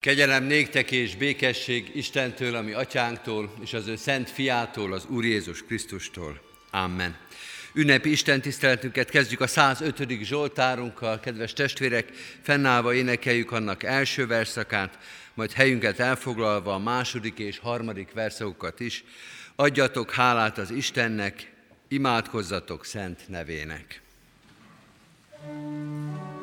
Kegyelem néktek és békesség Istentől, ami atyánktól, és az ő szent fiától, az Úr Jézus Krisztustól. Amen. Ünnepi Isten tiszteletünket kezdjük a 105. Zsoltárunkkal, kedves testvérek, fennállva énekeljük annak első verszakát, majd helyünket elfoglalva a második és harmadik verszakokat is. Adjatok hálát az Istennek, imádkozzatok szent nevének. thank you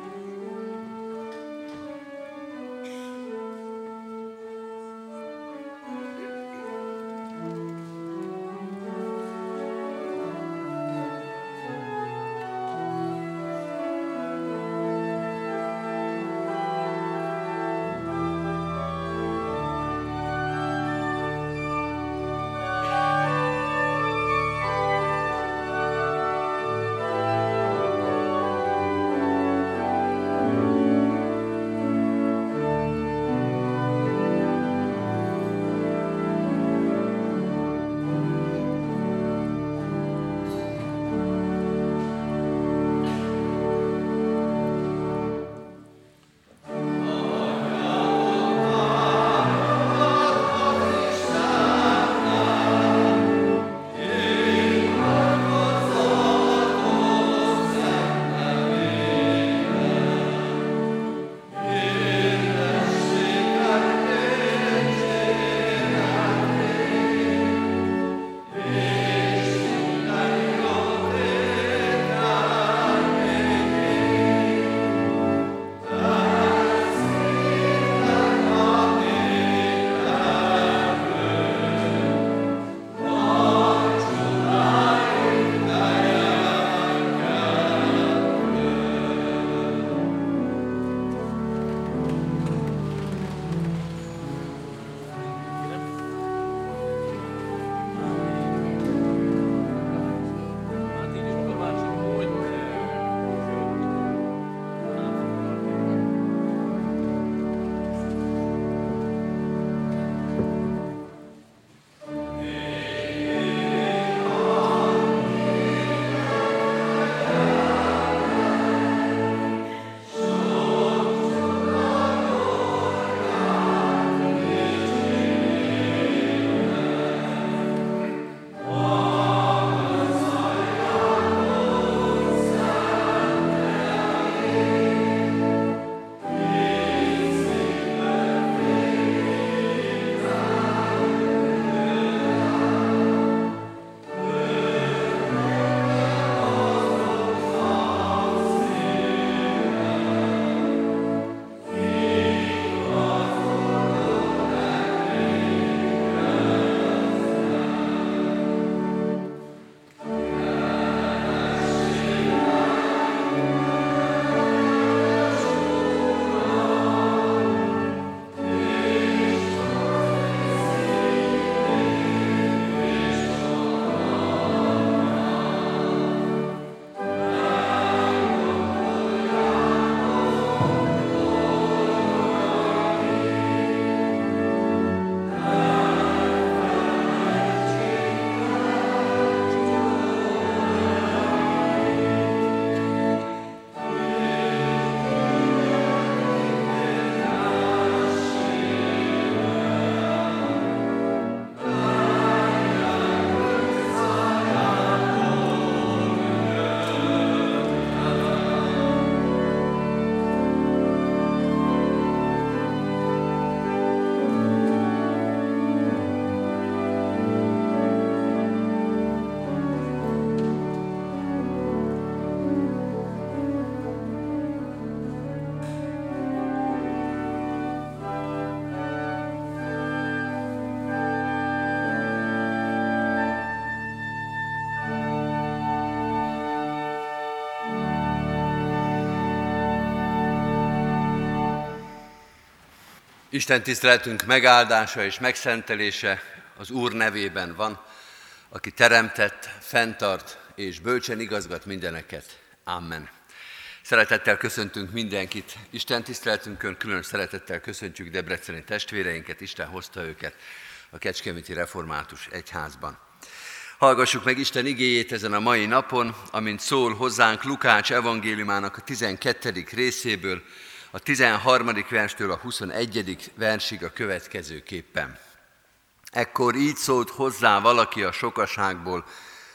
Isten tiszteletünk megáldása és megszentelése az Úr nevében van, aki teremtett, fenntart és bölcsen igazgat mindeneket. Amen. Szeretettel köszöntünk mindenkit Isten tiszteletünkön, külön szeretettel köszöntjük Debreceni testvéreinket, Isten hozta őket a Kecskeméti Református Egyházban. Hallgassuk meg Isten igéjét ezen a mai napon, amint szól hozzánk Lukács evangéliumának a 12. részéből, a 13. verstől a 21. versig a következőképpen. Ekkor így szólt hozzá valaki a sokaságból,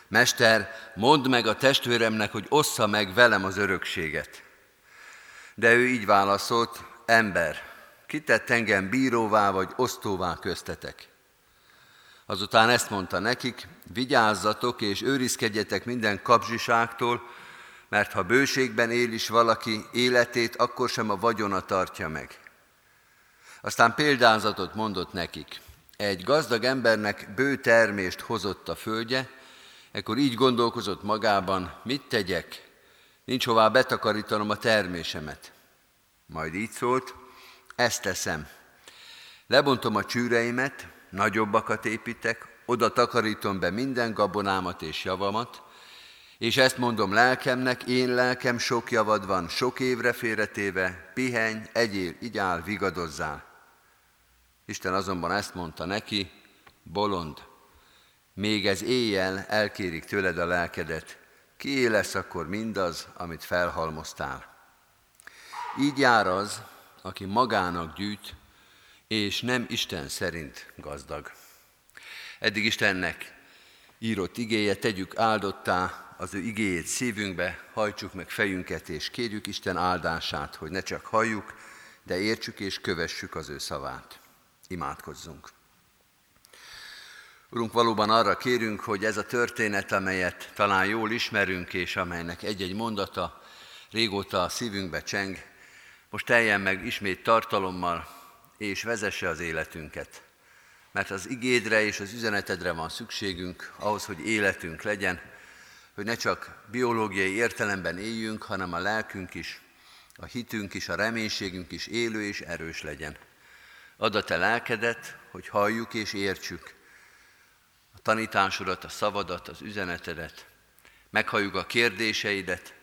Mester, mondd meg a testvéremnek, hogy ossza meg velem az örökséget. De ő így válaszolt, ember, kitett engem bíróvá vagy osztóvá köztetek. Azután ezt mondta nekik, vigyázzatok és őrizkedjetek minden kapzsiságtól, mert ha bőségben él is valaki életét, akkor sem a vagyona tartja meg. Aztán példázatot mondott nekik. Egy gazdag embernek bő termést hozott a földje, ekkor így gondolkozott magában, mit tegyek, nincs hová betakarítanom a termésemet. Majd így szólt, ezt teszem. Lebontom a csűreimet, nagyobbakat építek, oda takarítom be minden gabonámat és javamat, és ezt mondom lelkemnek, én lelkem sok javad van, sok évre félretéve, pihenj, egyél, igyál, vigadozzál. Isten azonban ezt mondta neki, bolond, még ez éjjel elkérik tőled a lelkedet, kié lesz akkor mindaz, amit felhalmoztál. Így jár az, aki magának gyűjt, és nem Isten szerint gazdag. Eddig Istennek írott igéje, tegyük áldottá az ő igéjét szívünkbe, hajtsuk meg fejünket, és kérjük Isten áldását, hogy ne csak halljuk, de értsük és kövessük az ő szavát. Imádkozzunk! Urunk, valóban arra kérünk, hogy ez a történet, amelyet talán jól ismerünk, és amelynek egy-egy mondata régóta a szívünkbe cseng, most teljen meg ismét tartalommal, és vezesse az életünket. Mert az igédre és az üzenetedre van szükségünk ahhoz, hogy életünk legyen, hogy ne csak biológiai értelemben éljünk, hanem a lelkünk is, a hitünk is, a reménységünk is élő és erős legyen. Add a te lelkedet, hogy halljuk és értsük a tanításodat, a szavadat, az üzenetedet, meghalljuk a kérdéseidet,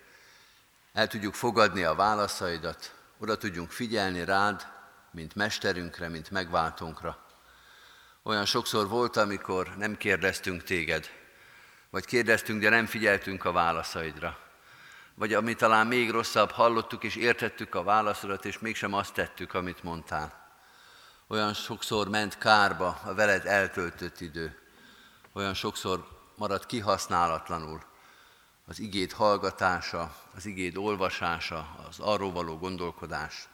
el tudjuk fogadni a válaszaidat, oda tudjunk figyelni rád, mint mesterünkre, mint megváltónkra. Olyan sokszor volt, amikor nem kérdeztünk téged, vagy kérdeztünk, de nem figyeltünk a válaszaidra. Vagy ami talán még rosszabb, hallottuk és értettük a válaszodat, és mégsem azt tettük, amit mondtál. Olyan sokszor ment kárba a veled eltöltött idő. Olyan sokszor maradt kihasználatlanul az igét hallgatása, az igét olvasása, az arról való gondolkodás.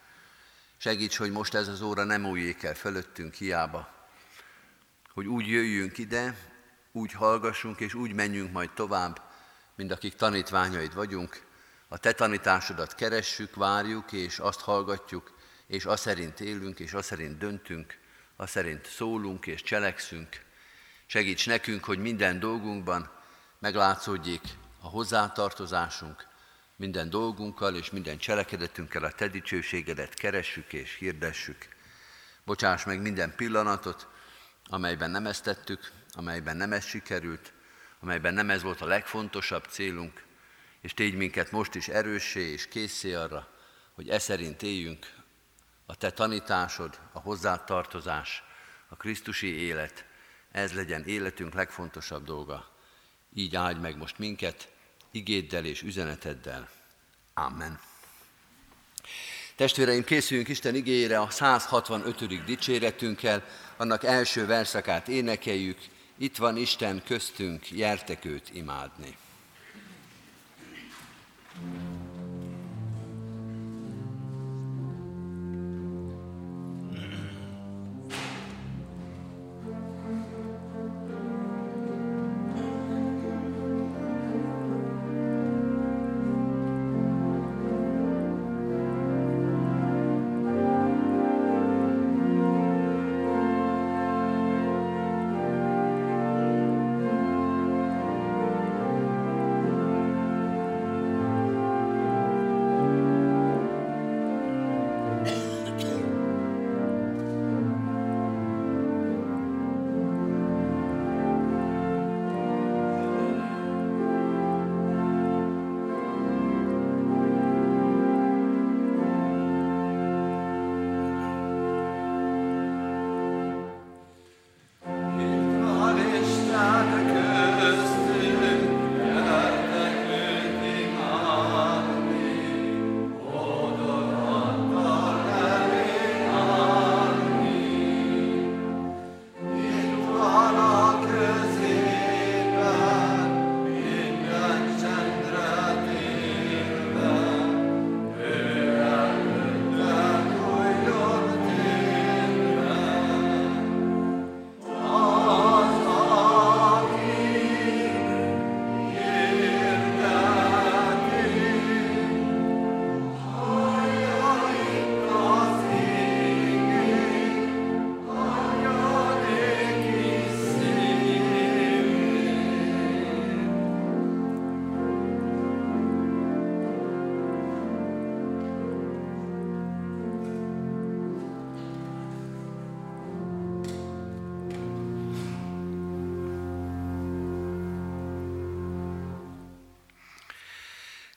Segíts, hogy most ez az óra nem újjék el fölöttünk hiába, hogy úgy jöjjünk ide, úgy hallgassunk, és úgy menjünk majd tovább, mint akik tanítványaid vagyunk. A te tanításodat keressük, várjuk, és azt hallgatjuk, és azt szerint élünk, és azt szerint döntünk, azt szerint szólunk és cselekszünk. Segíts nekünk, hogy minden dolgunkban meglátszódjék a hozzátartozásunk, minden dolgunkkal és minden cselekedetünkkel a Te dicsőségedet keressük és hirdessük. Bocsáss meg minden pillanatot, amelyben nem ezt tettük, amelyben nem ez sikerült, amelyben nem ez volt a legfontosabb célunk, és tégy minket most is erőssé és készé arra, hogy e szerint éljünk, a Te tanításod, a hozzátartozás, a Krisztusi élet, ez legyen életünk legfontosabb dolga. Így áldj meg most minket, igéddel és üzeneteddel. Amen. Testvéreim, készüljünk Isten igényére a 165. dicséretünkkel, annak első verszakát énekeljük, itt van Isten köztünk, jertek őt imádni. thank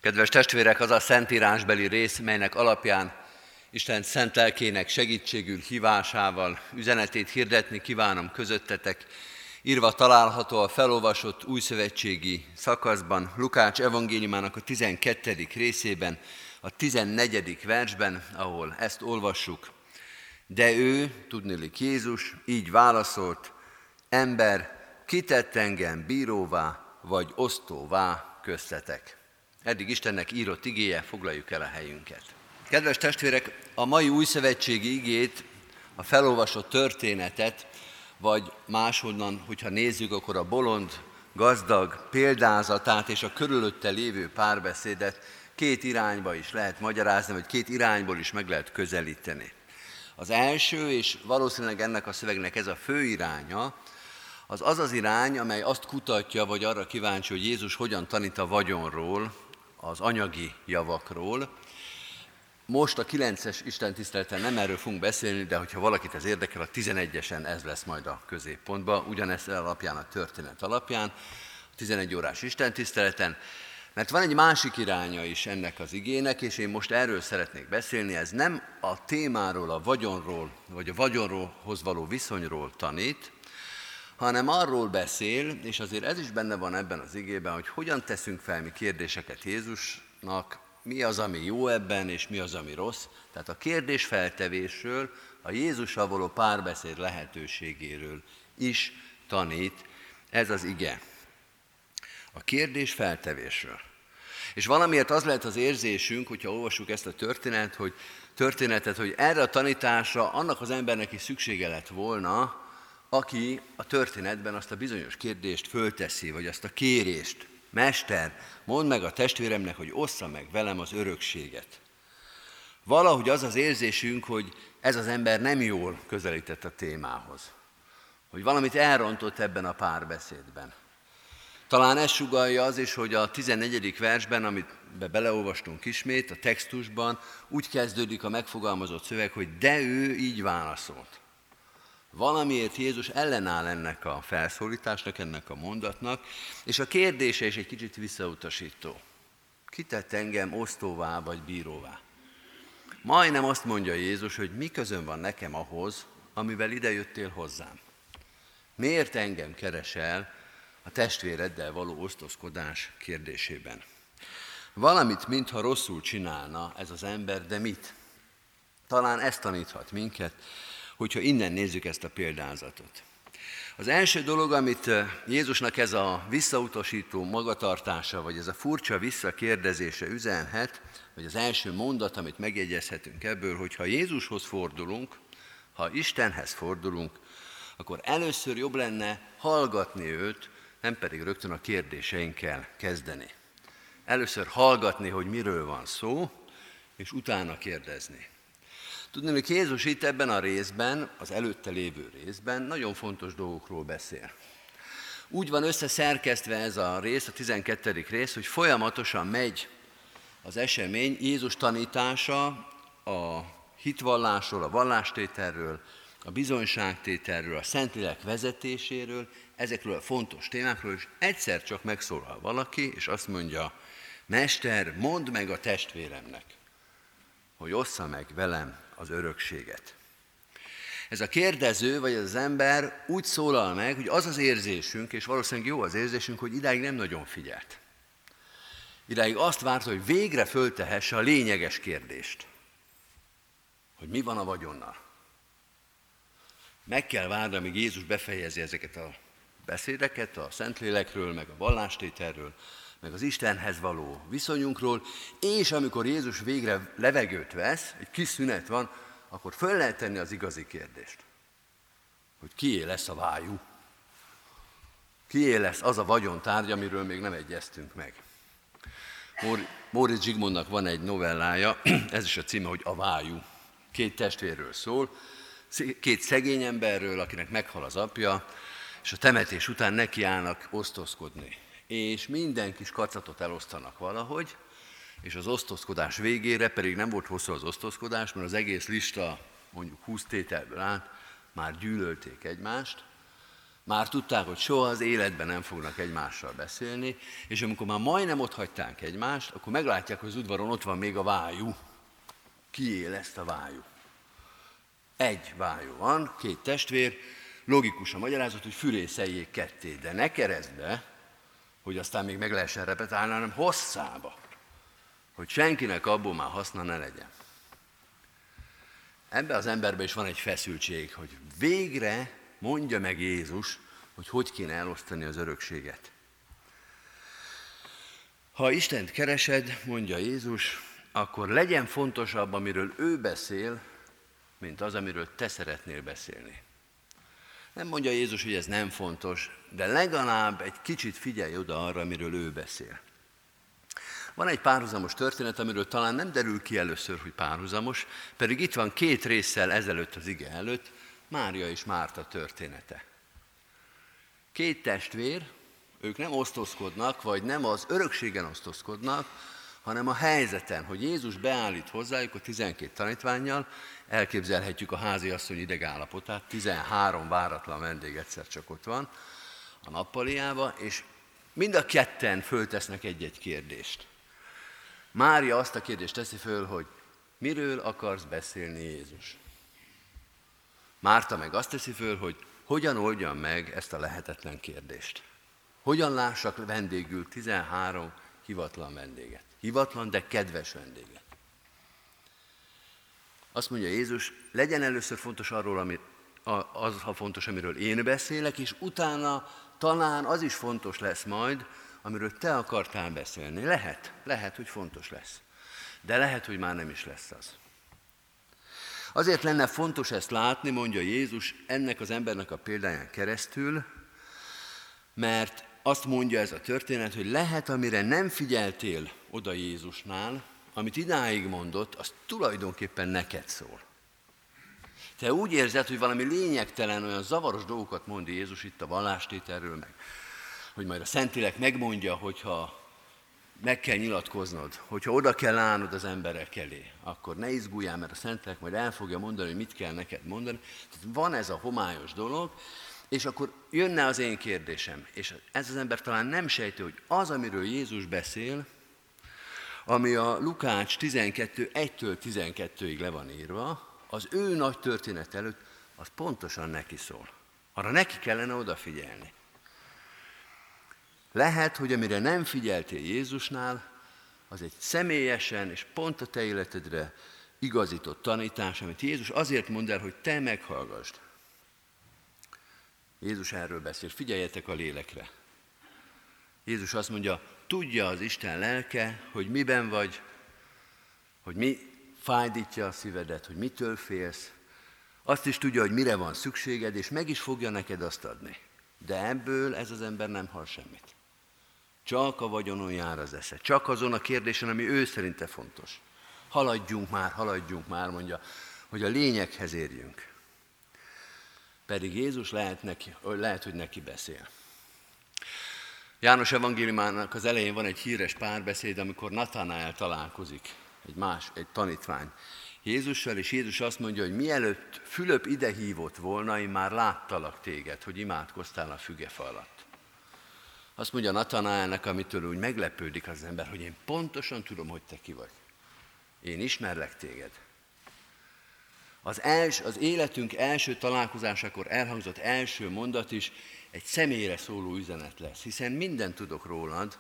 Kedves testvérek, az a szentírásbeli rész, melynek alapján Isten szent lelkének segítségül hívásával üzenetét hirdetni kívánom közöttetek. Írva található a felolvasott újszövetségi szakaszban, Lukács evangéliumának a 12. részében, a 14. versben, ahol ezt olvassuk. De ő, tudnélik Jézus, így válaszolt, ember, kitett engem bíróvá, vagy osztóvá köztetek. Eddig Istennek írott igéje, foglaljuk el a helyünket. Kedves testvérek, a mai új szövetségi igét, a felolvasott történetet, vagy máshonnan, hogyha nézzük, akkor a bolond, gazdag példázatát és a körülötte lévő párbeszédet két irányba is lehet magyarázni, vagy két irányból is meg lehet közelíteni. Az első, és valószínűleg ennek a szövegnek ez a fő iránya, az az az irány, amely azt kutatja, vagy arra kíváncsi, hogy Jézus hogyan tanít a vagyonról, az anyagi javakról. Most a 9-es Isten tiszteleten nem erről fogunk beszélni, de hogyha valakit ez érdekel, a 11-esen ez lesz majd a középpontban, ugyanezt alapján, a történet alapján, a 11 órás Isten tiszteleten. Mert van egy másik iránya is ennek az igének, és én most erről szeretnék beszélni. Ez nem a témáról, a vagyonról, vagy a vagyonról való viszonyról tanít, hanem arról beszél, és azért ez is benne van ebben az igében, hogy hogyan teszünk fel mi kérdéseket Jézusnak, mi az, ami jó ebben, és mi az, ami rossz. Tehát a kérdés feltevésről, a Jézussal való párbeszéd lehetőségéről is tanít ez az ige. A kérdés feltevésről. És valamiért az lehet az érzésünk, hogyha olvassuk ezt a történetet, hogy, történetet, hogy erre a tanításra annak az embernek is szüksége lett volna, aki a történetben azt a bizonyos kérdést fölteszi, vagy azt a kérést. Mester, mondd meg a testvéremnek, hogy ossza meg velem az örökséget. Valahogy az az érzésünk, hogy ez az ember nem jól közelített a témához. Hogy valamit elrontott ebben a párbeszédben. Talán ez sugalja az is, hogy a 14. versben, amit be beleolvastunk ismét, a textusban, úgy kezdődik a megfogalmazott szöveg, hogy de ő így válaszolt. Valamiért Jézus ellenáll ennek a felszólításnak, ennek a mondatnak, és a kérdése is egy kicsit visszautasító. Kitett engem osztóvá vagy bíróvá? Majdnem azt mondja Jézus, hogy mi közön van nekem ahhoz, amivel ide jöttél hozzám. Miért engem keresel a testvéreddel való osztozkodás kérdésében? Valamit, mintha rosszul csinálna ez az ember, de mit? Talán ezt taníthat minket, hogyha innen nézzük ezt a példázatot. Az első dolog, amit eh, Jézusnak ez a visszautasító magatartása, vagy ez a furcsa visszakérdezése üzenhet, vagy az első mondat, amit megjegyezhetünk ebből, hogy ha Jézushoz fordulunk, ha Istenhez fordulunk, akkor először jobb lenne hallgatni őt, nem pedig rögtön a kérdéseinkkel kezdeni. Először hallgatni, hogy miről van szó, és utána kérdezni. Tudni, hogy Jézus itt ebben a részben, az előtte lévő részben nagyon fontos dolgokról beszél. Úgy van összeszerkesztve ez a rész, a 12. rész, hogy folyamatosan megy az esemény, Jézus tanítása a hitvallásról, a vallástételről, a bizonyságtételről, a Szentlélek vezetéséről, ezekről a fontos témákról, és egyszer csak megszólal valaki, és azt mondja, Mester, mondd meg a testvéremnek, hogy ossza meg velem az örökséget. Ez a kérdező, vagy az ember úgy szólal meg, hogy az az érzésünk, és valószínűleg jó az érzésünk, hogy idáig nem nagyon figyelt. Idáig azt várta, hogy végre föltehesse a lényeges kérdést. Hogy mi van a vagyonnal. Meg kell várni, amíg Jézus befejezi ezeket a beszédeket a Szentlélekről, meg a vallástételről, meg az Istenhez való viszonyunkról, és amikor Jézus végre levegőt vesz, egy kis szünet van, akkor föl lehet tenni az igazi kérdést, hogy kié lesz a vájú, kié lesz az a vagyontárgy, amiről még nem egyeztünk meg. Móricz Zsigmondnak van egy novellája, ez is a címe, hogy A vájú. Két testvérről szól, két szegény emberről, akinek meghal az apja, és a temetés után nekiállnak osztozkodni és minden kis kacatot elosztanak valahogy, és az osztozkodás végére pedig nem volt hosszú az osztozkodás, mert az egész lista mondjuk 20 tételből állt, már gyűlölték egymást, Már tudták, hogy soha az életben nem fognak egymással beszélni, és amikor már majdnem ott hagyták egymást, akkor meglátják, hogy az udvaron ott van még a vájú. Kié ezt a vájú? Egy vájú van, két testvér, logikus a magyarázat, hogy fürészeljék ketté, de ne keresztbe, hogy aztán még meg lehessen repetálni, hanem hosszába, hogy senkinek abból már haszna ne legyen. Ebben az emberben is van egy feszültség, hogy végre mondja meg Jézus, hogy hogy kéne elosztani az örökséget. Ha Istent keresed, mondja Jézus, akkor legyen fontosabb, amiről ő beszél, mint az, amiről te szeretnél beszélni. Nem mondja Jézus, hogy ez nem fontos, de legalább egy kicsit figyelj oda arra, amiről ő beszél. Van egy párhuzamos történet, amiről talán nem derül ki először, hogy párhuzamos, pedig itt van két résszel ezelőtt az ige előtt, Mária és Márta története. Két testvér, ők nem osztozkodnak, vagy nem az örökségen osztozkodnak, hanem a helyzeten, hogy Jézus beállít hozzájuk a 12 tanítványjal, elképzelhetjük a háziasszony idegállapotát, 13 váratlan vendég egyszer csak ott van a nappaliába, és mind a ketten föltesznek egy-egy kérdést. Mária azt a kérdést teszi föl, hogy miről akarsz beszélni Jézus? Márta meg azt teszi föl, hogy hogyan oldjam meg ezt a lehetetlen kérdést. Hogyan lássak vendégül 13 hivatlan vendéget. Hivatlan, de kedves vendéget. Azt mondja Jézus, legyen először fontos arról, ami, az, ha fontos, amiről én beszélek, és utána talán az is fontos lesz majd, amiről te akartál beszélni. Lehet, lehet, hogy fontos lesz. De lehet, hogy már nem is lesz az. Azért lenne fontos ezt látni, mondja Jézus ennek az embernek a példáján keresztül, mert azt mondja ez a történet, hogy lehet, amire nem figyeltél oda Jézusnál, amit idáig mondott, az tulajdonképpen neked szól. Te úgy érzed, hogy valami lényegtelen, olyan zavaros dolgokat mond Jézus itt a vallástételről, meg hogy majd a Szentilek megmondja, hogyha meg kell nyilatkoznod, hogyha oda kell állnod az emberek elé, akkor ne izguljál, mert a Szentlélek majd el fogja mondani, hogy mit kell neked mondani. Tehát van ez a homályos dolog, és akkor jönne az én kérdésem, és ez az ember talán nem sejti, hogy az, amiről Jézus beszél, ami a Lukács 12, 1-től 12-ig le van írva, az ő nagy történet előtt, az pontosan neki szól. Arra neki kellene odafigyelni. Lehet, hogy amire nem figyeltél Jézusnál, az egy személyesen és pont a te életedre igazított tanítás, amit Jézus azért mond el, hogy te meghallgasd. Jézus erről beszél, figyeljetek a lélekre. Jézus azt mondja, tudja az Isten lelke, hogy miben vagy, hogy mi fájdítja a szívedet, hogy mitől félsz. Azt is tudja, hogy mire van szükséged, és meg is fogja neked azt adni. De ebből ez az ember nem hal semmit. Csak a vagyonon jár az esze. Csak azon a kérdésen, ami ő szerinte fontos. Haladjunk már, haladjunk már, mondja, hogy a lényeghez érjünk. Pedig Jézus lehet, neki, lehet hogy neki beszél. János evangéliumának az elején van egy híres párbeszéd, amikor Natanael találkozik, egy más, egy tanítvány. Jézussal, és Jézus azt mondja, hogy mielőtt Fülöp ide hívott volna, én már láttalak téged, hogy imádkoztál a fügefa alatt. Azt mondja Natanaelnek, amitől úgy meglepődik az ember, hogy én pontosan tudom, hogy te ki vagy. Én ismerlek téged. Az, els, az életünk első találkozásakor elhangzott első mondat is egy személyre szóló üzenet lesz, hiszen mindent tudok rólad,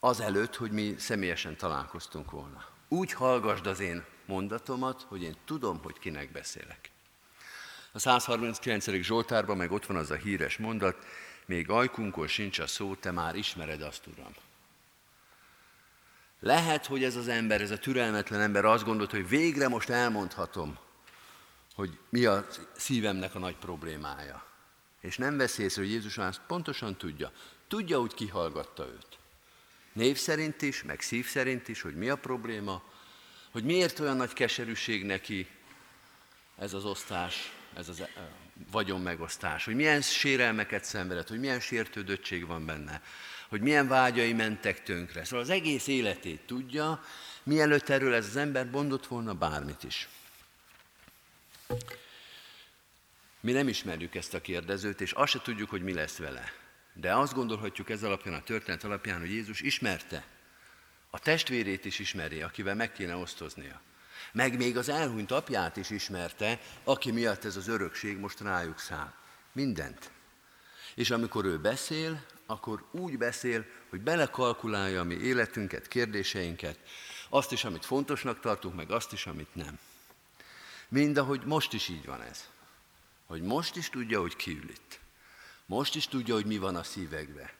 azelőtt, hogy mi személyesen találkoztunk volna. Úgy hallgasd az én mondatomat, hogy én tudom, hogy kinek beszélek. A 139. Zsoltárban meg ott van az a híres mondat, még ajkunkon sincs a szó, te már ismered azt, Uram. Lehet, hogy ez az ember, ez a türelmetlen ember azt gondolt, hogy végre most elmondhatom, hogy mi a szívemnek a nagy problémája. És nem vesz észre, hogy Jézus már pontosan tudja. Tudja, hogy kihallgatta őt. Név szerint is, meg szív szerint is, hogy mi a probléma, hogy miért olyan nagy keserűség neki ez az osztás, ez az vagyon megosztás, hogy milyen sérelmeket szenvedett, hogy milyen sértődöttség van benne, hogy milyen vágyai mentek tönkre. Szóval az egész életét tudja, mielőtt erről ez az ember mondott volna bármit is. Mi nem ismerjük ezt a kérdezőt, és azt se tudjuk, hogy mi lesz vele. De azt gondolhatjuk ez alapján, a történet alapján, hogy Jézus ismerte. A testvérét is ismeri, akivel meg kéne osztoznia. Meg még az elhunyt apját is ismerte, aki miatt ez az örökség most rájuk száll. Mindent. És amikor ő beszél, akkor úgy beszél, hogy belekalkulálja a mi életünket, kérdéseinket, azt is, amit fontosnak tartunk, meg azt is, amit nem. Mind ahogy most is így van ez. Hogy most is tudja, hogy ki ül itt. Most is tudja, hogy mi van a szívekbe.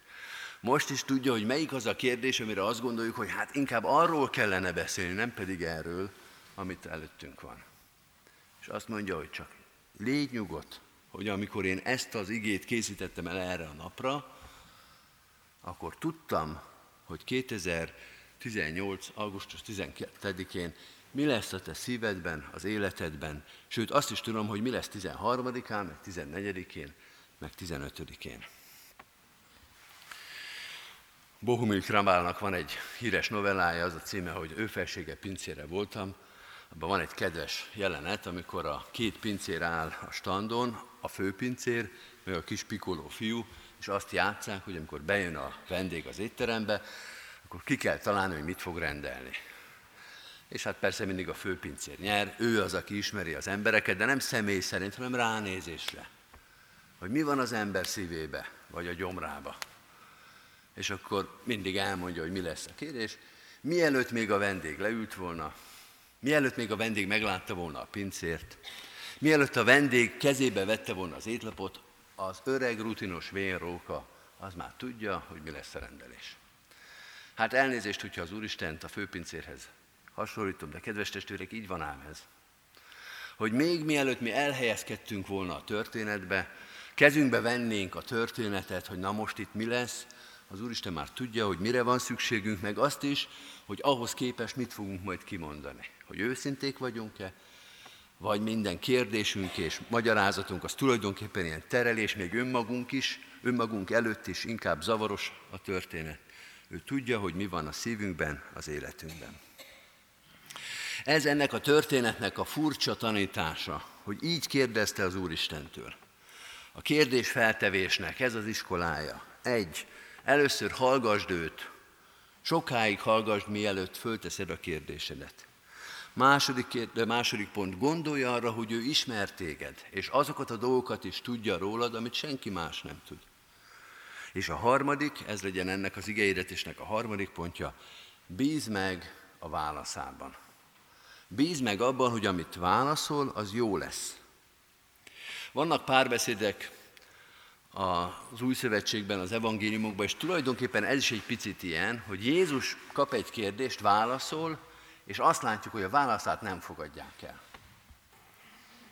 Most is tudja, hogy melyik az a kérdés, amire azt gondoljuk, hogy hát inkább arról kellene beszélni, nem pedig erről, amit előttünk van. És azt mondja, hogy csak légy nyugodt, hogy amikor én ezt az igét készítettem el erre a napra, akkor tudtam, hogy 2018. augusztus 12-én mi lesz a te szívedben, az életedben, sőt azt is tudom, hogy mi lesz 13-án, meg 14-én, meg 15-én. Bohumil Kramálnak van egy híres novellája, az a címe, hogy ő felsége pincére voltam. Abban van egy kedves jelenet, amikor a két pincér áll a standon, a főpincér, meg a kis pikoló fiú, és azt játszák, hogy amikor bejön a vendég az étterembe, akkor ki kell találni, hogy mit fog rendelni. És hát persze mindig a főpincér nyer, ő az, aki ismeri az embereket, de nem személy szerint, hanem ránézésre. Hogy mi van az ember szívébe, vagy a gyomrába. És akkor mindig elmondja, hogy mi lesz a kérés. Mielőtt még a vendég leült volna, mielőtt még a vendég meglátta volna a pincért, mielőtt a vendég kezébe vette volna az étlapot, az öreg rutinos vénróka az már tudja, hogy mi lesz a rendelés. Hát elnézést, hogyha az Úristent a főpincérhez hasonlítom, de kedves testvérek, így van ám ez. Hogy még mielőtt mi elhelyezkedtünk volna a történetbe, kezünkbe vennénk a történetet, hogy na most itt mi lesz, az Úristen már tudja, hogy mire van szükségünk, meg azt is, hogy ahhoz képest mit fogunk majd kimondani. Hogy őszinték vagyunk-e, vagy minden kérdésünk és magyarázatunk az tulajdonképpen ilyen terelés, még önmagunk is, önmagunk előtt is inkább zavaros a történet. Ő tudja, hogy mi van a szívünkben, az életünkben. Ez ennek a történetnek a furcsa tanítása, hogy így kérdezte az Úristentől. A kérdés feltevésnek ez az iskolája. Egy, először hallgasd őt, sokáig hallgasd, mielőtt fölteszed a kérdésedet. Második, de második pont, gondolj arra, hogy ő ismer téged, és azokat a dolgokat is tudja rólad, amit senki más nem tud. És a harmadik, ez legyen ennek az igeéretésnek a harmadik pontja, bíz meg a válaszában. Bíz meg abban, hogy amit válaszol, az jó lesz. Vannak párbeszédek az új szövetségben, az evangéliumokban, és tulajdonképpen ez is egy picit ilyen, hogy Jézus kap egy kérdést, válaszol, és azt látjuk, hogy a válaszát nem fogadják el.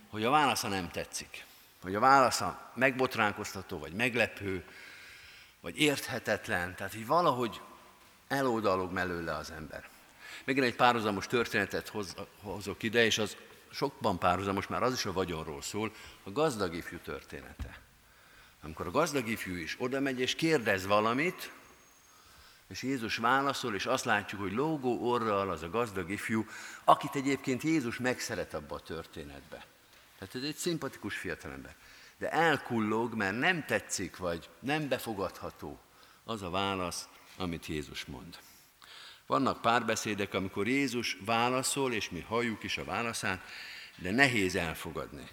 Hogy a válasza nem tetszik. Hogy a válasza megbotránkoztató, vagy meglepő, vagy érthetetlen. Tehát, hogy valahogy eloldalog mellőle az ember. Megint egy párhuzamos történetet hoz, hozok ide, és az sokban párhuzamos, már az is a vagyonról szól, a gazdag ifjú története. Amikor a gazdag ifjú is oda megy és kérdez valamit, és Jézus válaszol, és azt látjuk, hogy lógó orral az a gazdag ifjú, akit egyébként Jézus megszeret abba a történetbe. Tehát ez egy szimpatikus fiatalember. De elkullog, mert nem tetszik, vagy nem befogadható az a válasz, amit Jézus mond. Vannak párbeszédek, amikor Jézus válaszol, és mi halljuk is a válaszát, de nehéz elfogadni.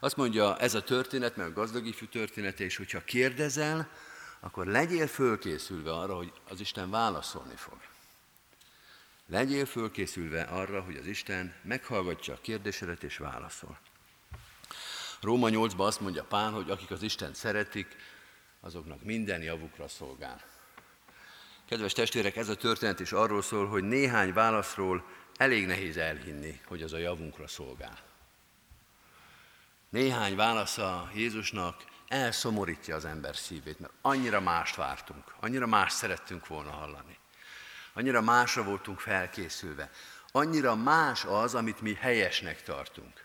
Azt mondja ez a történet, mert a gazdag ifjú története, és hogyha kérdezel, akkor legyél fölkészülve arra, hogy az Isten válaszolni fog. Legyél fölkészülve arra, hogy az Isten meghallgatja a kérdésedet és válaszol. Róma 8-ban azt mondja Pán, hogy akik az Isten szeretik, azoknak minden javukra szolgál. Kedves testvérek, ez a történet is arról szól, hogy néhány válaszról elég nehéz elhinni, hogy az a javunkra szolgál. Néhány válasza Jézusnak elszomorítja az ember szívét, mert annyira mást vártunk, annyira más szerettünk volna hallani. Annyira másra voltunk felkészülve. Annyira más az, amit mi helyesnek tartunk.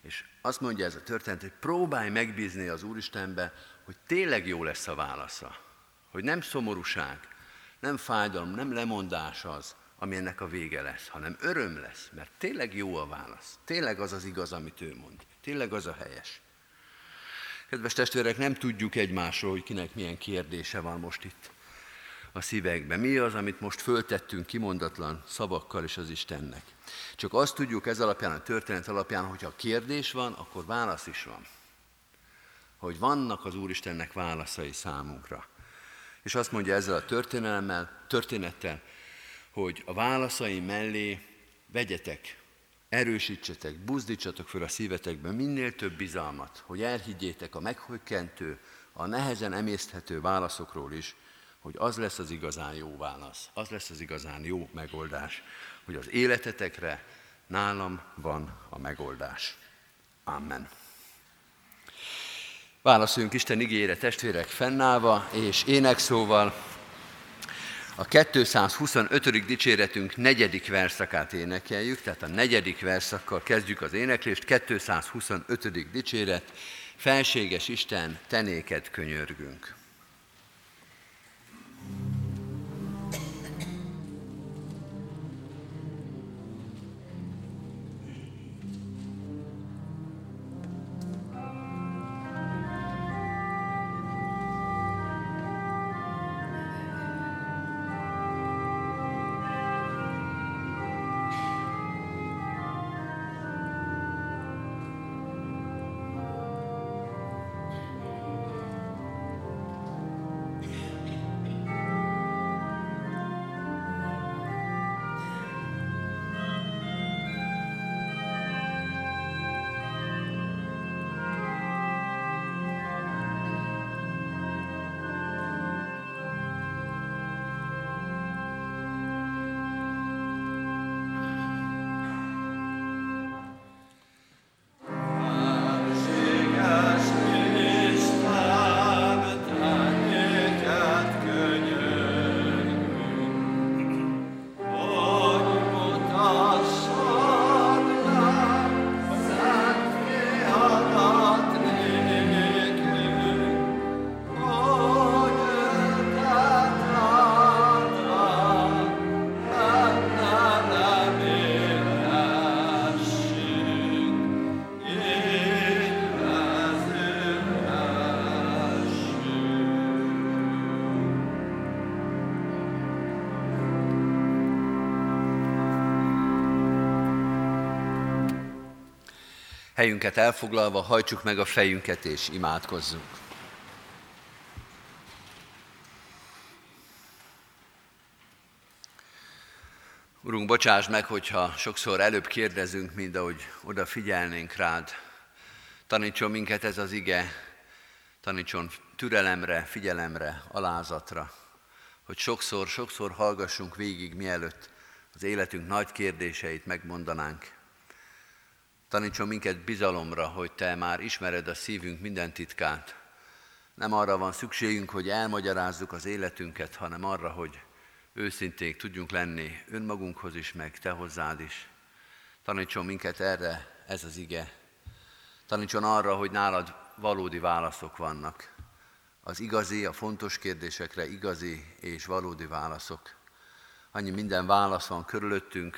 És azt mondja ez a történet, hogy próbálj megbízni az Úristenbe, hogy tényleg jó lesz a válasza. Hogy nem szomorúság, nem fájdalom, nem lemondás az, ami ennek a vége lesz, hanem öröm lesz, mert tényleg jó a válasz. Tényleg az az igaz, amit ő mond. Tényleg az a helyes. Kedves testvérek, nem tudjuk egymásról, hogy kinek milyen kérdése van most itt a szívekben. Mi az, amit most föltettünk kimondatlan szavakkal is az Istennek. Csak azt tudjuk ez alapján, a történet alapján, hogyha kérdés van, akkor válasz is van. Hogy vannak az Úristennek válaszai számunkra. És azt mondja ezzel a történelemmel, történettel, hogy a válaszai mellé vegyetek, erősítsetek, buzdítsatok fel a szívetekben minél több bizalmat, hogy elhiggyétek a meghökkentő, a nehezen emészthető válaszokról is, hogy az lesz az igazán jó válasz, az lesz az igazán jó megoldás, hogy az életetekre nálam van a megoldás. Amen. Válaszoljunk Isten igére testvérek fennállva, és énekszóval a 225. dicséretünk negyedik verszakát énekeljük, tehát a negyedik verszakkal kezdjük az éneklést, 225. dicséret, felséges Isten, tenéket könyörgünk. Helyünket elfoglalva hajtsuk meg a fejünket és imádkozzunk. Urunk, bocsáss meg, hogyha sokszor előbb kérdezünk, mint ahogy odafigyelnénk rád. Tanítson minket ez az ige, tanítson türelemre, figyelemre, alázatra, hogy sokszor, sokszor hallgassunk végig, mielőtt az életünk nagy kérdéseit megmondanánk. Tanítson minket bizalomra, hogy Te már ismered a szívünk minden titkát. Nem arra van szükségünk, hogy elmagyarázzuk az életünket, hanem arra, hogy őszinték tudjunk lenni önmagunkhoz is, meg Te hozzád is. Tanítson minket erre, ez az ige. Tanítson arra, hogy nálad valódi válaszok vannak. Az igazi, a fontos kérdésekre igazi és valódi válaszok. Annyi minden válasz van körülöttünk,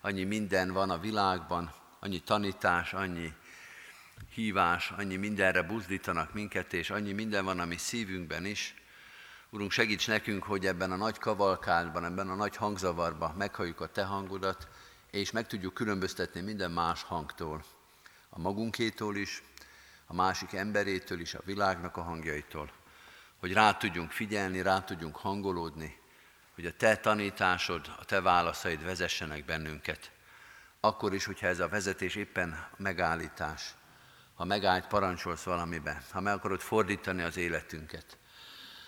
annyi minden van a világban, annyi tanítás, annyi hívás, annyi mindenre buzdítanak minket, és annyi minden van a mi szívünkben is. Urunk, segíts nekünk, hogy ebben a nagy kavalkádban, ebben a nagy hangzavarban meghalljuk a Te hangodat, és meg tudjuk különböztetni minden más hangtól. A magunkétól is, a másik emberétől is, a világnak a hangjaitól. Hogy rá tudjunk figyelni, rá tudjunk hangolódni, hogy a Te tanításod, a Te válaszaid vezessenek bennünket. Akkor is, hogyha ez a vezetés éppen megállítás, ha megállt, parancsolsz valamibe, ha meg akarod fordítani az életünket,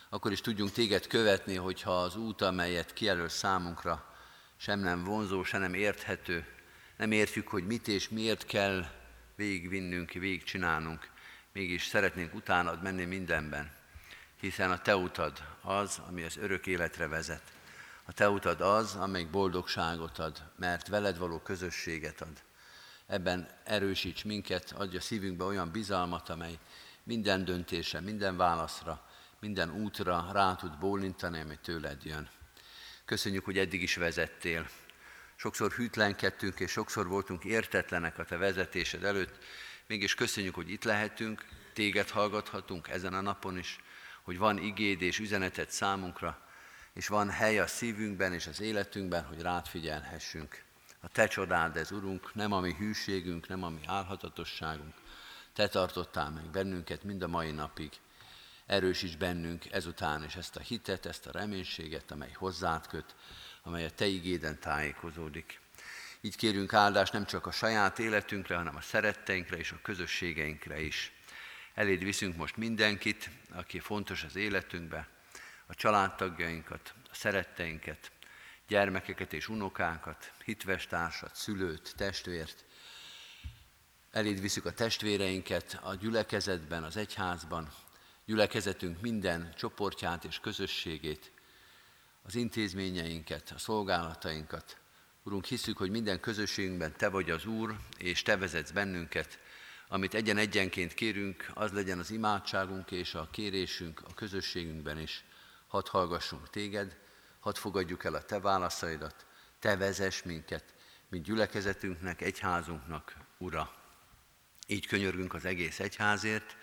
akkor is tudjunk téged követni, hogyha az út, amelyet kijelöl számunkra, sem nem vonzó, sem nem érthető, nem értjük, hogy mit és miért kell végigvinnünk, végigcsinálnunk, mégis szeretnénk utánad menni mindenben, hiszen a te utad az, ami az örök életre vezet. A te utad az, amelyik boldogságot ad, mert veled való közösséget ad. Ebben erősíts minket, adja szívünkbe olyan bizalmat, amely minden döntése, minden válaszra, minden útra rá tud bólintani, ami tőled jön. Köszönjük, hogy eddig is vezettél. Sokszor hűtlenkedtünk, és sokszor voltunk értetlenek a te vezetésed előtt, Mégis köszönjük, hogy itt lehetünk, téged hallgathatunk ezen a napon is, hogy van igéd és üzenetet számunkra, és van hely a szívünkben és az életünkben, hogy rád figyelhessünk. A Te csodád ez, Urunk, nem a mi hűségünk, nem a mi álhatatosságunk. Te tartottál meg bennünket mind a mai napig. Erősíts bennünk ezután is ezt a hitet, ezt a reménységet, amely hozzád köt, amely a Te igéden tájékozódik. Így kérünk áldást nem csak a saját életünkre, hanem a szeretteinkre és a közösségeinkre is. Eléd viszünk most mindenkit, aki fontos az életünkbe, a családtagjainkat, a szeretteinket, gyermekeket és unokákat, hitves társat, szülőt, testvért. Eléd viszük a testvéreinket a gyülekezetben, az egyházban, gyülekezetünk minden csoportját és közösségét, az intézményeinket, a szolgálatainkat. Urunk, hiszük, hogy minden közösségünkben Te vagy az Úr, és Te vezetsz bennünket, amit egyen-egyenként kérünk, az legyen az imádságunk és a kérésünk a közösségünkben is. Hadd hallgassunk téged, hadd fogadjuk el a te válaszaidat, te vezess minket, mint gyülekezetünknek, egyházunknak, Ura. Így könyörgünk az egész egyházért,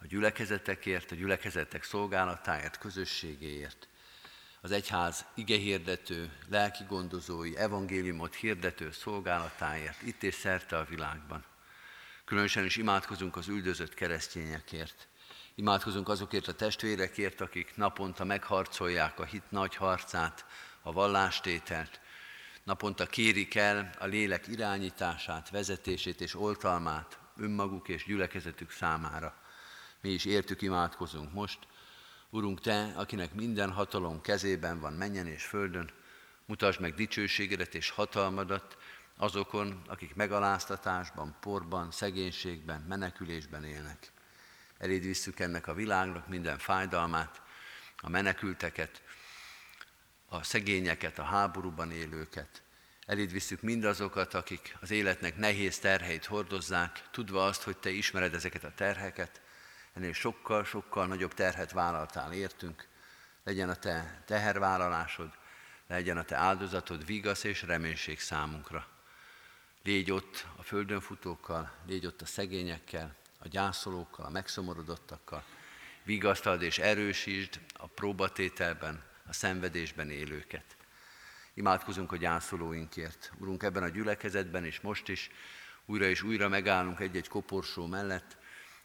a gyülekezetekért, a gyülekezetek szolgálatáért, közösségéért, az egyház igehirdető, lelki gondozói, evangéliumot hirdető szolgálatáért, itt és szerte a világban. Különösen is imádkozunk az üldözött keresztényekért. Imádkozunk azokért a testvérekért, akik naponta megharcolják a hit nagy harcát, a vallástételt, naponta kérik el a lélek irányítását, vezetését és oltalmát önmaguk és gyülekezetük számára. Mi is értük imádkozunk most. Urunk, Te, akinek minden hatalom kezében van menjen és földön, mutasd meg dicsőségedet és hatalmadat, azokon, akik megaláztatásban, porban, szegénységben, menekülésben élnek. Eléd visszük ennek a világnak minden fájdalmát, a menekülteket, a szegényeket, a háborúban élőket. Eléd visszük mindazokat, akik az életnek nehéz terheit hordozzák, tudva azt, hogy Te ismered ezeket a terheket, ennél sokkal-sokkal nagyobb terhet vállaltál értünk, legyen a Te tehervállalásod, legyen a Te áldozatod vigasz és reménység számunkra. Légy ott a földön futókkal, légy ott a szegényekkel, a gyászolókkal, a megszomorodottakkal. Vigasztald és erősítsd a próbatételben, a szenvedésben élőket. Imádkozunk a gyászolóinkért. Urunk, ebben a gyülekezetben és most is újra és újra megállunk egy-egy koporsó mellett,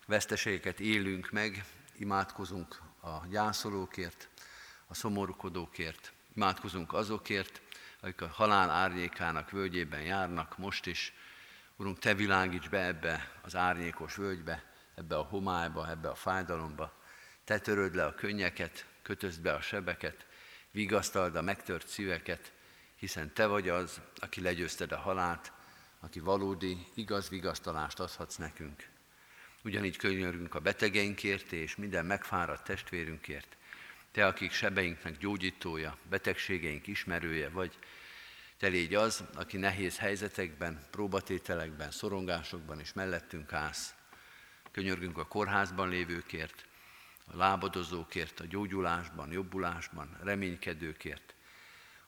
veszteségeket élünk meg, imádkozunk a gyászolókért, a szomorkodókért, imádkozunk azokért, akik a halál árnyékának völgyében járnak most is. Urunk, Te világíts be ebbe az árnyékos völgybe, ebbe a homályba, ebbe a fájdalomba. Te töröd le a könnyeket, kötözd be a sebeket, vigasztald a megtört szíveket, hiszen Te vagy az, aki legyőzted a halált, aki valódi, igaz vigasztalást adhatsz nekünk. Ugyanígy könyörgünk a betegeinkért és minden megfáradt testvérünkért, te, akik sebeinknek gyógyítója, betegségeink ismerője vagy, te légy az, aki nehéz helyzetekben, próbatételekben, szorongásokban is mellettünk állsz. Könyörgünk a kórházban lévőkért, a lábadozókért, a gyógyulásban, jobbulásban, reménykedőkért.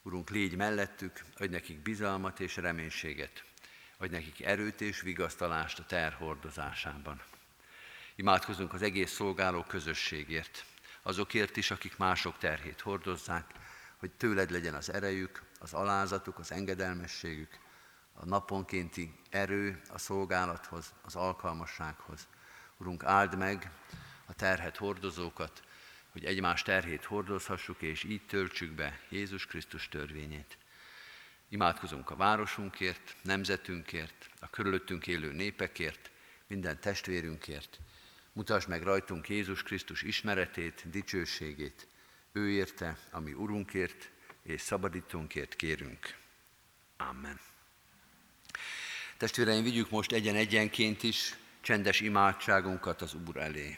Urunk, légy mellettük, adj nekik bizalmat és reménységet, adj nekik erőt és vigasztalást a terhordozásában. Imádkozunk az egész szolgáló közösségért, azokért is, akik mások terhét hordozzák, hogy tőled legyen az erejük, az alázatuk, az engedelmességük, a naponkénti erő a szolgálathoz, az alkalmassághoz. Urunk, áld meg a terhet hordozókat, hogy egymás terhét hordozhassuk, és így töltsük be Jézus Krisztus törvényét. Imádkozunk a városunkért, nemzetünkért, a körülöttünk élő népekért, minden testvérünkért, Mutasd meg rajtunk Jézus Krisztus ismeretét, dicsőségét. Ő érte, ami Urunkért és szabadítónkért kérünk. Amen. Testvéreim, vigyük most egyen-egyenként is csendes imádságunkat az Úr elé.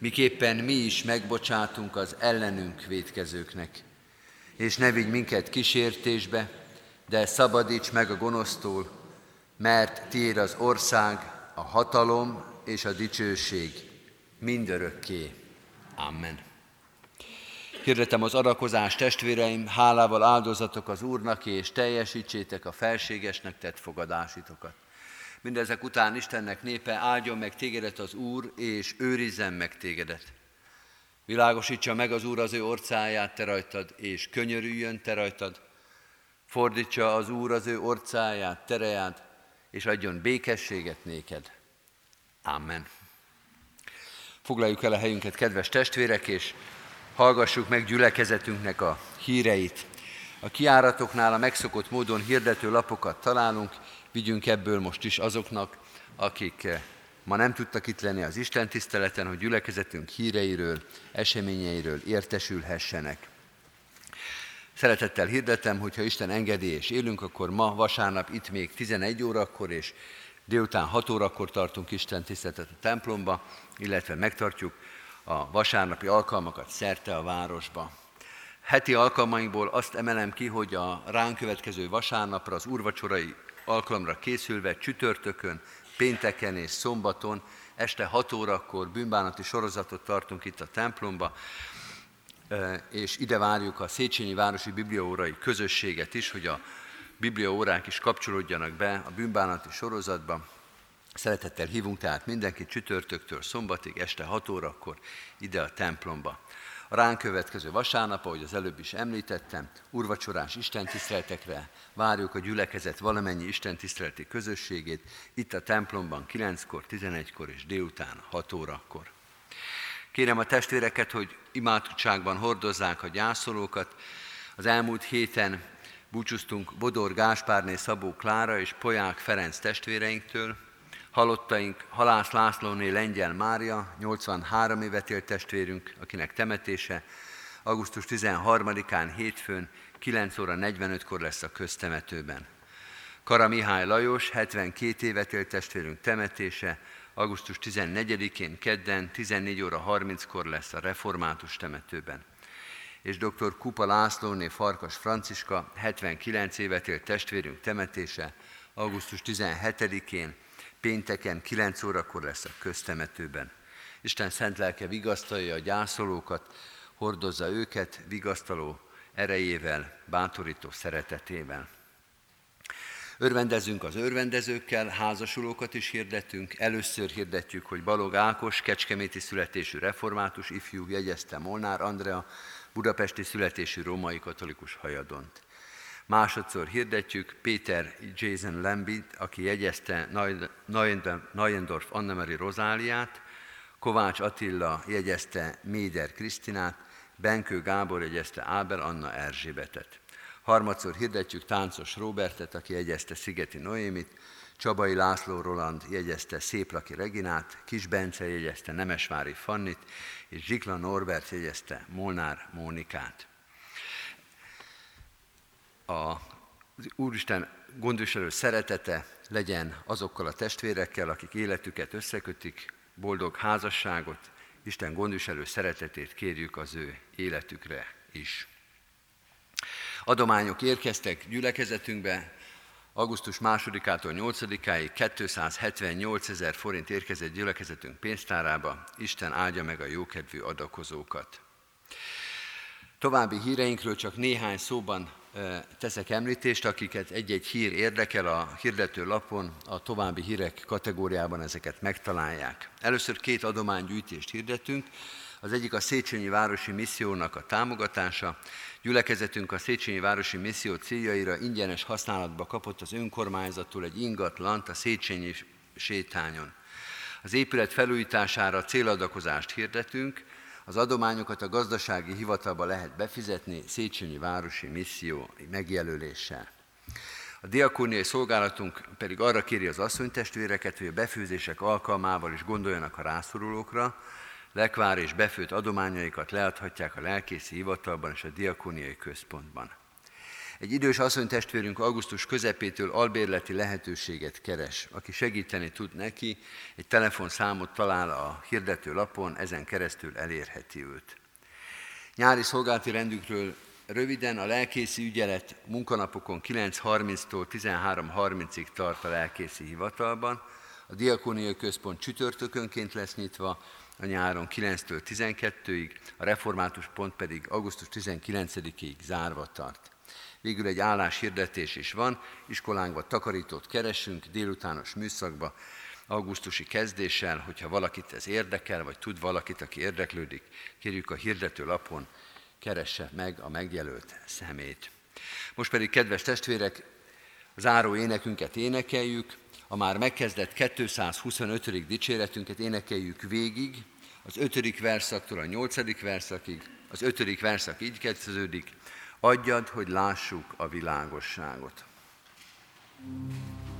miképpen mi is megbocsátunk az ellenünk védkezőknek. És ne vigy minket kísértésbe, de szabadíts meg a gonosztól, mert tiéd az ország, a hatalom és a dicsőség mindörökké. Amen. Hirdetem az adakozás testvéreim, hálával áldozatok az Úrnak, és teljesítsétek a felségesnek tett fogadásitokat. Mindezek után Istennek népe áldjon meg tégedet az Úr, és őrizzen meg tégedet. Világosítsa meg az Úr az ő orcáját te rajtad, és könyörüljön te rajtad. Fordítsa az Úr az ő orcáját, tereját, és adjon békességet néked. Amen. Foglaljuk el a helyünket, kedves testvérek, és hallgassuk meg gyülekezetünknek a híreit. A kiáratoknál a megszokott módon hirdető lapokat találunk, vigyünk ebből most is azoknak, akik eh, ma nem tudtak itt lenni az Isten tiszteleten, hogy gyülekezetünk híreiről, eseményeiről értesülhessenek. Szeretettel hirdetem, hogyha Isten engedi és élünk, akkor ma vasárnap itt még 11 órakor és délután 6 órakor tartunk Isten tiszteletet a templomba, illetve megtartjuk a vasárnapi alkalmakat szerte a városba. Heti alkalmainkból azt emelem ki, hogy a ránk következő vasárnapra, az úrvacsorai alkalomra készülve csütörtökön, pénteken és szombaton este 6 órakor bűnbánati sorozatot tartunk itt a templomba, és ide várjuk a Széchenyi Városi Bibliaórai közösséget is, hogy a bibliaórák is kapcsolódjanak be a bűnbánati sorozatba. Szeretettel hívunk tehát mindenkit csütörtöktől szombatig este 6 órakor ide a templomba. Ránk következő vasárnap, ahogy az előbb is említettem, urvacsorás istentiszteletekre várjuk a gyülekezet valamennyi istentiszteleti közösségét, itt a templomban 9-kor, 11-kor és délután 6 órakor. Kérem a testvéreket, hogy imádságban hordozzák a gyászolókat. Az elmúlt héten búcsúztunk Bodor Gáspárné Szabó Klára és Poják Ferenc testvéreinktől, Halottaink Halász Lászlóné Lengyel Mária, 83 évet élt testvérünk, akinek temetése augusztus 13-án hétfőn 9 óra 45-kor lesz a köztemetőben. Kara Mihály Lajos, 72 évet élt testvérünk temetése, augusztus 14-én kedden 14 óra 30-kor lesz a református temetőben. És dr. Kupa Lászlóné Farkas Franciska, 79 évet élt testvérünk temetése, augusztus 17-én Pénteken 9 órakor lesz a köztemetőben. Isten szent lelke vigasztalja a gyászolókat, hordozza őket vigasztaló erejével, bátorító szeretetével. Örvendezünk az örvendezőkkel, házasulókat is hirdetünk. Először hirdetjük, hogy Balog Ákos, kecskeméti születésű református ifjú jegyezte Molnár Andrea, budapesti születésű római katolikus hajadont. Másodszor hirdetjük Péter Jason Lambit, aki jegyezte Neuendorf Annemari Rozáliát, Kovács Attila jegyezte Méder Krisztinát, Benkő Gábor jegyezte Ábel Anna Erzsébetet. Harmadszor hirdetjük Táncos Robertet, aki jegyezte Szigeti Noémit, Csabai László Roland jegyezte Széplaki Reginát, Kis Bence jegyezte Nemesvári Fannit, és Zsikla Norbert jegyezte Molnár Mónikát a Úristen gondviselő szeretete legyen azokkal a testvérekkel, akik életüket összekötik, boldog házasságot, Isten gondviselő szeretetét kérjük az ő életükre is. Adományok érkeztek gyülekezetünkbe, augusztus 2-től 8-áig 278 ezer forint érkezett gyülekezetünk pénztárába. Isten áldja meg a jókedvű adakozókat. További híreinkről csak néhány szóban teszek említést, akiket egy-egy hír érdekel a hirdető lapon, a további hírek kategóriában ezeket megtalálják. Először két adománygyűjtést hirdetünk. Az egyik a Széchenyi Városi Missziónak a támogatása. Gyülekezetünk a Széchenyi Városi Misszió céljaira ingyenes használatba kapott az önkormányzattól egy ingatlant a Széchenyi sétányon. Az épület felújítására céladakozást hirdetünk, Az adományokat a gazdasági hivatalba lehet befizetni Széchenyi Városi Misszió megjelöléssel. A diakóniai szolgálatunk pedig arra kéri az asszonytestvéreket, hogy a befőzések alkalmával is gondoljanak a rászorulókra, lekvár és befőtt adományaikat leadhatják a lelkészi hivatalban és a diakóniai központban. Egy idős asszonytestvérünk augusztus közepétől albérleti lehetőséget keres. Aki segíteni tud neki, egy telefonszámot talál a hirdető lapon, ezen keresztül elérheti őt. Nyári szolgálati rendükről röviden a lelkészi ügyelet munkanapokon 9.30-tól 13.30-ig tart a lelkészi hivatalban, a diakóniai központ csütörtökönként lesz nyitva, a nyáron 9-től 12-ig, a református pont pedig augusztus 19-ig zárva tart. Végül egy álláshirdetés is van, iskolánkban takarítót keresünk, délutános műszakba, augusztusi kezdéssel, hogyha valakit ez érdekel, vagy tud valakit, aki érdeklődik, kérjük a hirdető lapon, keresse meg a megjelölt szemét. Most pedig, kedves testvérek, záró énekünket énekeljük, a már megkezdett 225. dicséretünket énekeljük végig, az 5. verszaktól a 8. verszakig, az 5. verszak így kezdődik, adjad, hogy lássuk a világosságot. thank